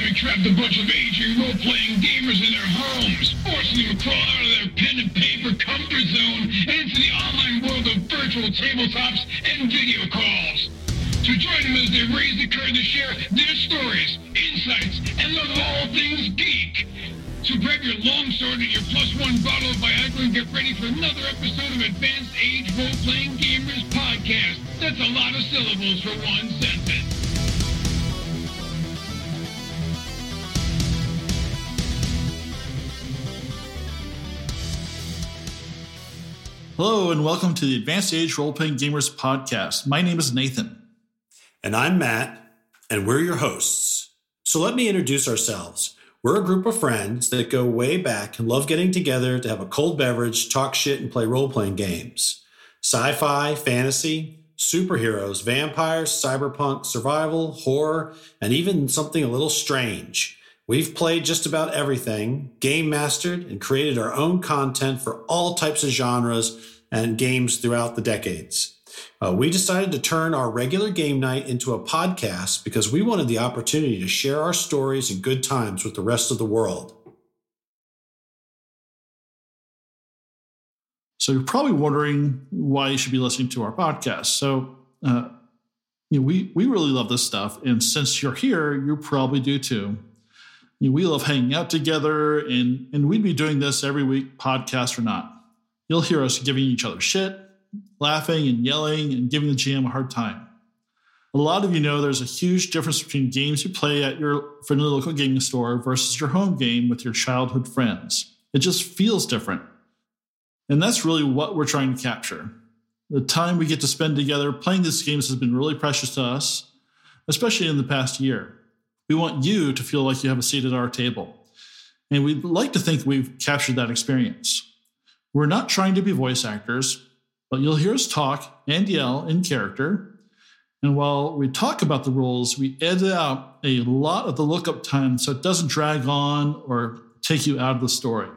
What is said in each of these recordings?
pandemic trapped a bunch of aging role-playing gamers in their homes, forcing them to crawl out of their pen and paper comfort zone and into the online world of virtual tabletops and video calls. To join them as they raise the curtain to share their stories, insights, and love of all things geek. So grab your longsword and your plus one bottle of Viagra and get ready for another episode of Advanced Age Role-Playing Gamers Podcast. That's a lot of syllables for one sentence. Hello, and welcome to the Advanced Age Role Playing Gamers Podcast. My name is Nathan. And I'm Matt, and we're your hosts. So let me introduce ourselves. We're a group of friends that go way back and love getting together to have a cold beverage, talk shit, and play role playing games. Sci fi, fantasy, superheroes, vampires, cyberpunk, survival, horror, and even something a little strange. We've played just about everything, game mastered, and created our own content for all types of genres and games throughout the decades. Uh, we decided to turn our regular game night into a podcast because we wanted the opportunity to share our stories and good times with the rest of the world. So you're probably wondering why you should be listening to our podcast. So uh, you know, we we really love this stuff, and since you're here, you probably do too you know, we love hanging out together, and, and we'd be doing this every week, podcast or not. You'll hear us giving each other shit, laughing and yelling, and giving the GM a hard time. A lot of you know there's a huge difference between games you play at your friendly local gaming store versus your home game with your childhood friends. It just feels different. And that's really what we're trying to capture. The time we get to spend together playing these games has been really precious to us, especially in the past year. We want you to feel like you have a seat at our table. And we'd like to think we've captured that experience. We're not trying to be voice actors, but you'll hear us talk and yell in character. And while we talk about the rules, we edit out a lot of the lookup time so it doesn't drag on or take you out of the story.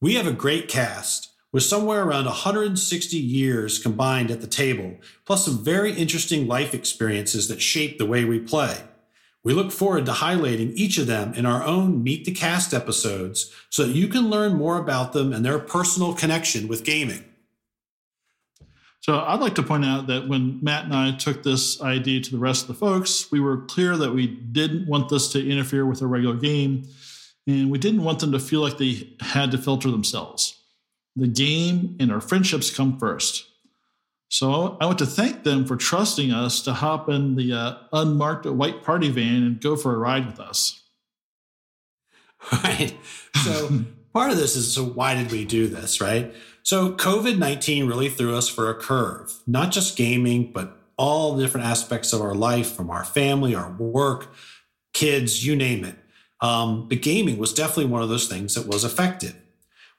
We have a great cast with somewhere around 160 years combined at the table, plus some very interesting life experiences that shape the way we play. We look forward to highlighting each of them in our own Meet the Cast episodes so that you can learn more about them and their personal connection with gaming. So, I'd like to point out that when Matt and I took this idea to the rest of the folks, we were clear that we didn't want this to interfere with a regular game, and we didn't want them to feel like they had to filter themselves. The game and our friendships come first. So I want to thank them for trusting us to hop in the uh, unmarked white party van and go for a ride with us. Right. So part of this is so why did we do this, right? So COVID 19 really threw us for a curve, not just gaming, but all the different aspects of our life from our family, our work, kids, you name it. Um, but gaming was definitely one of those things that was affected.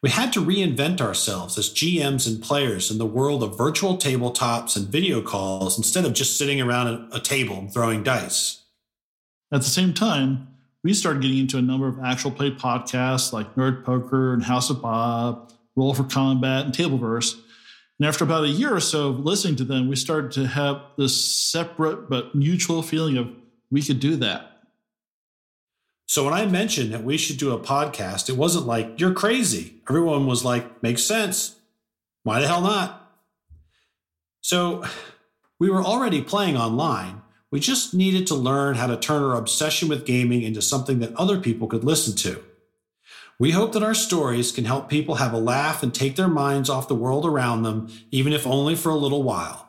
We had to reinvent ourselves as GMs and players in the world of virtual tabletops and video calls instead of just sitting around a table throwing dice. At the same time, we started getting into a number of actual play podcasts like Nerd Poker and House of Bob, Roll for Combat, and Tableverse. And after about a year or so of listening to them, we started to have this separate but mutual feeling of we could do that. So when I mentioned that we should do a podcast, it wasn't like, you're crazy. Everyone was like, makes sense. Why the hell not? So we were already playing online. We just needed to learn how to turn our obsession with gaming into something that other people could listen to. We hope that our stories can help people have a laugh and take their minds off the world around them, even if only for a little while.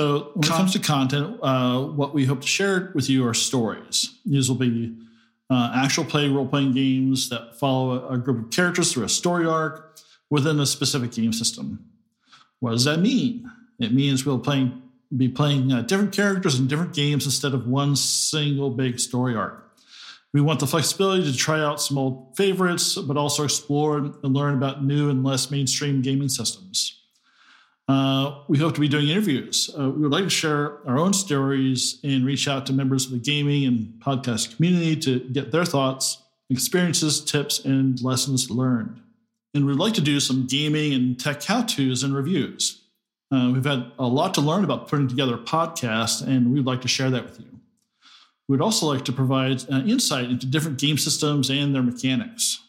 So when it comes to content, uh, what we hope to share with you are stories. These will be uh, actual play role playing games that follow a, a, group of characters through a story arc within a specific game system. What does that mean? It means we'll playing, be playing uh, different characters in different games instead of one single big story arc. We want the flexibility to try out some old favorites, but also explore and learn about new and less mainstream gaming systems. Uh, we hope to be doing interviews. Uh, we would like to share our own stories and reach out to members of the gaming and podcast community to get their thoughts, experiences, tips, and lessons learned. And we'd like to do some gaming and tech how to's and reviews. Uh, we've had a lot to learn about putting together a podcast, and we'd like to share that with you. We'd also like to provide uh, insight into different game systems and their mechanics.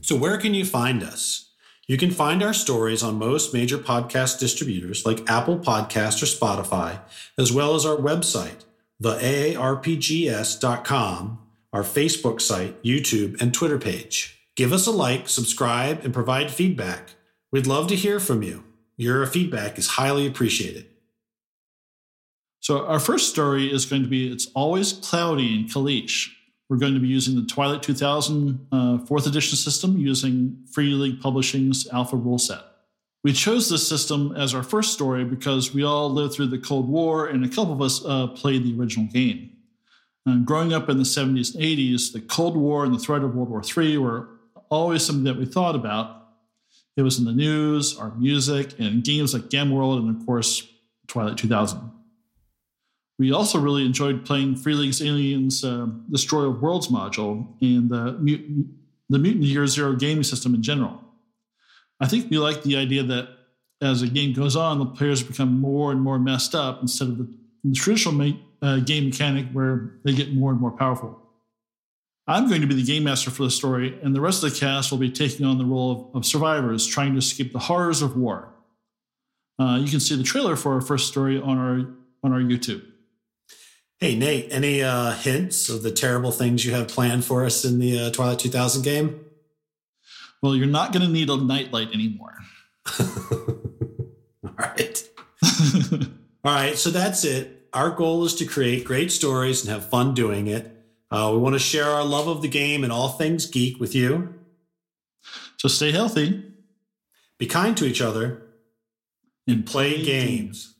So, where can you find us? You can find our stories on most major podcast distributors like Apple Podcast or Spotify, as well as our website, theaarpgs.com, our Facebook site, YouTube, and Twitter page. Give us a like, subscribe, and provide feedback. We'd love to hear from you. Your feedback is highly appreciated. So, our first story is going to be It's Always Cloudy in Kalisz. We're going to be using the Twilight 2000 uh, fourth edition system using Free League Publishing's Alpha rule set. We chose this system as our first story because we all lived through the Cold War and a couple of us uh, played the original game. And growing up in the 70s and 80s, the Cold War and the threat of World War III were always something that we thought about. It was in the news, our music, and games like Gamma World, and of course, Twilight 2000. We also really enjoyed playing Free League's Aliens uh, Destroyer of Worlds module and the Mutant, the Mutant Year Zero gaming system in general. I think we like the idea that as a game goes on, the players become more and more messed up instead of the, the traditional uh, game mechanic where they get more and more powerful. I'm going to be the game master for the story, and the rest of the cast will be taking on the role of, of survivors trying to escape the horrors of war. Uh, you can see the trailer for our first story on our on our YouTube. Hey, Nate, any uh, hints of the terrible things you have planned for us in the uh, Twilight 2000 game? Well, you're not going to need a nightlight anymore. All right. All right. So that's it. Our goal is to create great stories and have fun doing it. Uh, we want to share our love of the game and all things geek with you. So stay healthy. Be kind to each other And play play games.